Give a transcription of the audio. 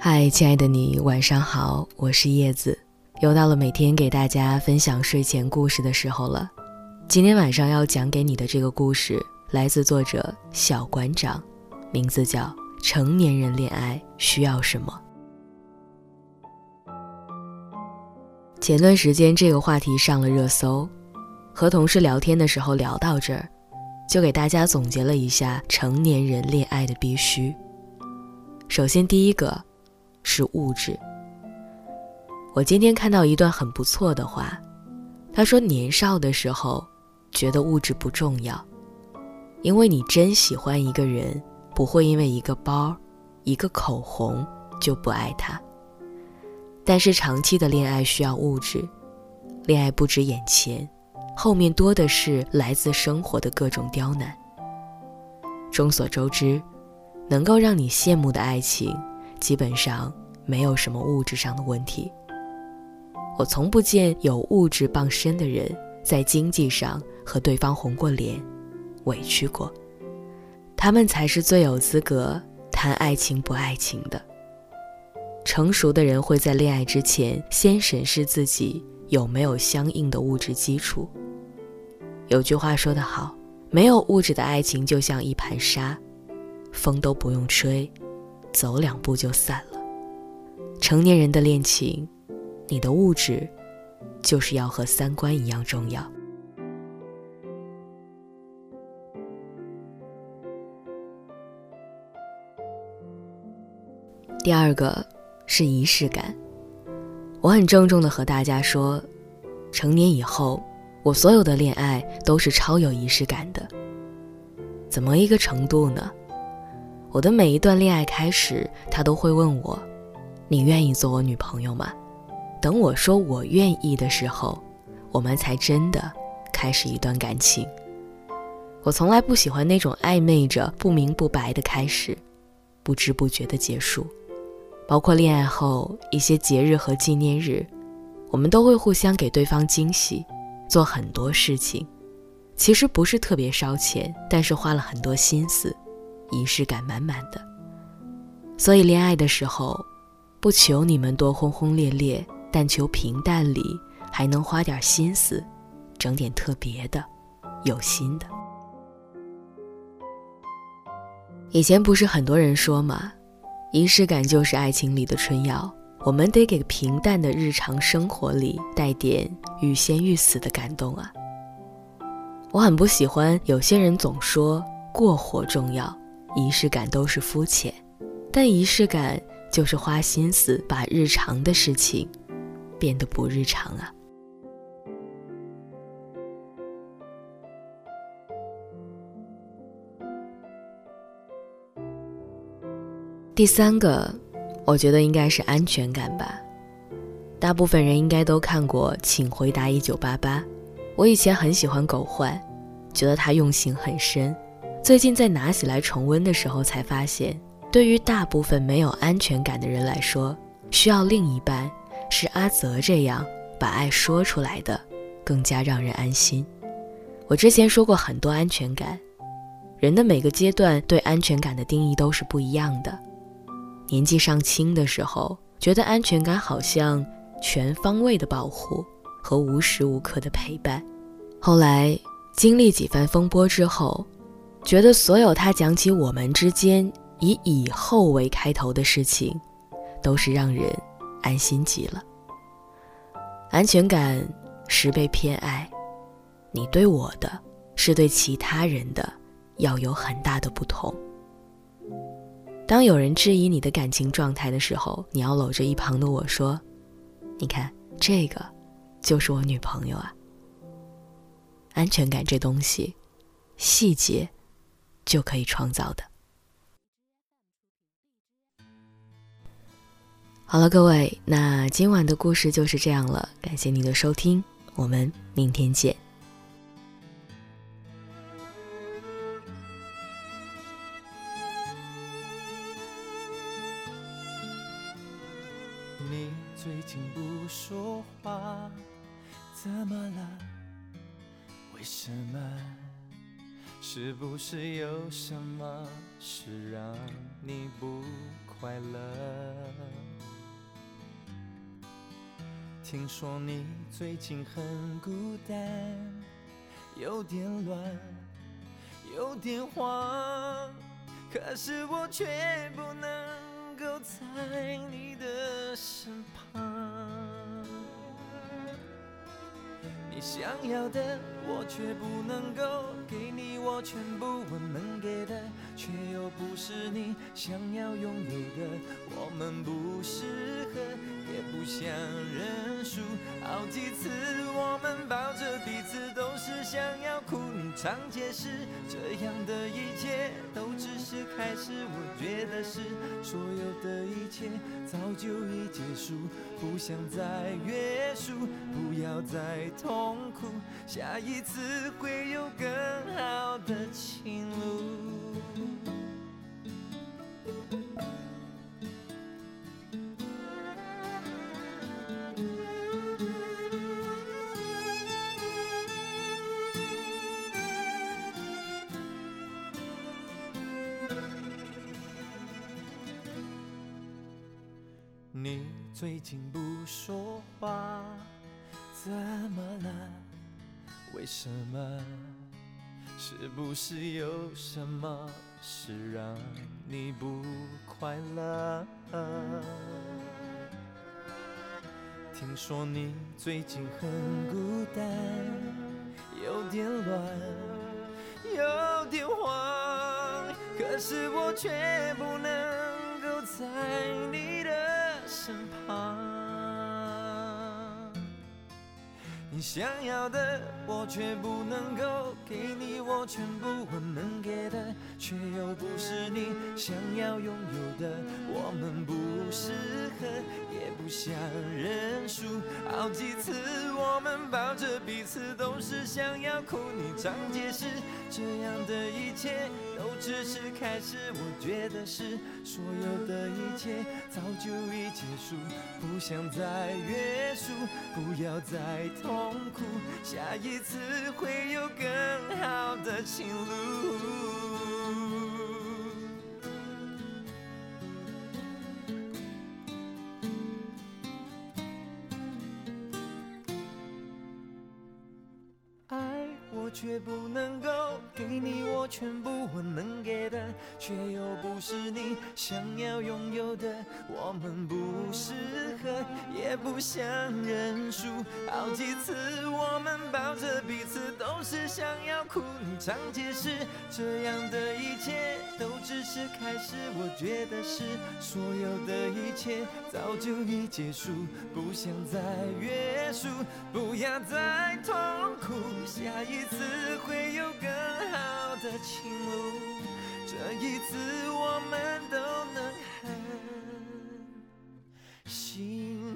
嗨，亲爱的你，晚上好，我是叶子，又到了每天给大家分享睡前故事的时候了。今天晚上要讲给你的这个故事，来自作者小馆长，名字叫《成年人恋爱需要什么》。前段时间这个话题上了热搜，和同事聊天的时候聊到这儿，就给大家总结了一下成年人恋爱的必须。首先，第一个。是物质。我今天看到一段很不错的话，他说：“年少的时候，觉得物质不重要，因为你真喜欢一个人，不会因为一个包、一个口红就不爱他。但是长期的恋爱需要物质，恋爱不止眼前，后面多的是来自生活的各种刁难。众所周知，能够让你羡慕的爱情。”基本上没有什么物质上的问题。我从不见有物质傍身的人在经济上和对方红过脸、委屈过，他们才是最有资格谈爱情不爱情的。成熟的人会在恋爱之前先审视自己有没有相应的物质基础。有句话说得好，没有物质的爱情就像一盘沙，风都不用吹。走两步就散了。成年人的恋情，你的物质，就是要和三观一样重要。第二个是仪式感。我很郑重的和大家说，成年以后，我所有的恋爱都是超有仪式感的。怎么一个程度呢？我的每一段恋爱开始，他都会问我：“你愿意做我女朋友吗？”等我说我愿意的时候，我们才真的开始一段感情。我从来不喜欢那种暧昧着、不明不白的开始，不知不觉的结束。包括恋爱后一些节日和纪念日，我们都会互相给对方惊喜，做很多事情，其实不是特别烧钱，但是花了很多心思。仪式感满满的，所以恋爱的时候，不求你们多轰轰烈烈，但求平淡里还能花点心思，整点特别的，有心的。以前不是很多人说吗？仪式感就是爱情里的春药，我们得给平淡的日常生活里带点欲仙欲死的感动啊！我很不喜欢有些人总说过火重要。仪式感都是肤浅，但仪式感就是花心思把日常的事情变得不日常啊。第三个，我觉得应该是安全感吧。大部分人应该都看过《请回答一九八八》，我以前很喜欢狗焕，觉得他用心很深。最近在拿起来重温的时候，才发现，对于大部分没有安全感的人来说，需要另一半是阿泽这样把爱说出来的，更加让人安心。我之前说过很多安全感，人的每个阶段对安全感的定义都是不一样的。年纪尚轻的时候，觉得安全感好像全方位的保护和无时无刻的陪伴，后来经历几番风波之后。觉得所有他讲起我们之间以以后为开头的事情，都是让人安心极了。安全感是被偏爱，你对我的，是对其他人的，要有很大的不同。当有人质疑你的感情状态的时候，你要搂着一旁的我说：“你看，这个就是我女朋友啊。”安全感这东西，细节。就可以创造的。好了，各位，那今晚的故事就是这样了。感谢你的收听，我们明天见。你最近不说话，怎么了？为什么？是不是有什么事让你不快乐？听说你最近很孤单，有点乱，有点慌，可是我却不能够在你的身旁。你想要的，我却不能够给你，我全，是你想要拥有的。我们不适合，也不想认输。好几次我们抱着彼此，都是想要哭。你常解释，这样的一切都只是开始。我觉得是，所有的一切早就已结束，不想再约束，不要再痛。苦，下一次会有更好的情路。你最近不说话。怎么了？为什么？是不是有什么事让你不快乐？听说你最近很孤单，有点乱，有点慌，可是我却不能够在你你想要的，我却不能够给你，我全部我能给的，却又不是你想要拥有的。我们不适合，也不想认输。好几次我们抱着彼此，都是想要哭。你常解释，这样的一切都只是开始。我觉得是，所有的一切早就已结束，不想再约，再。痛苦，下一次会有更好的情路。却不能够给你我全部我能给的，却又不是你想要拥有的。我们不适合，也不想认输。好几次我们，是想要哭。你常解释，这样的一切都只是开始。我觉得是，所有的一切早就已结束，不想再约束，不要再痛苦。下一次。会有更好的情路，这一次我们都能很幸